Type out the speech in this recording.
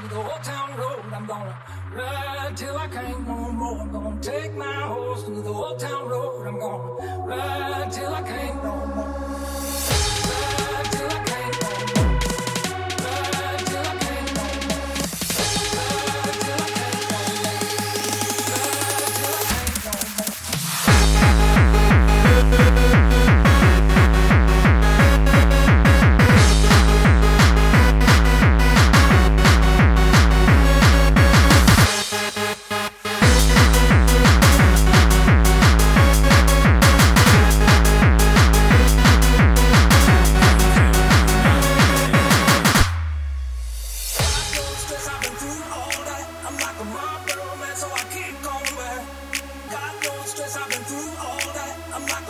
through the old town road. I'm gonna ride till I can't no more. I'm gonna take my horse through the old town road. I'm gonna ride till I'm not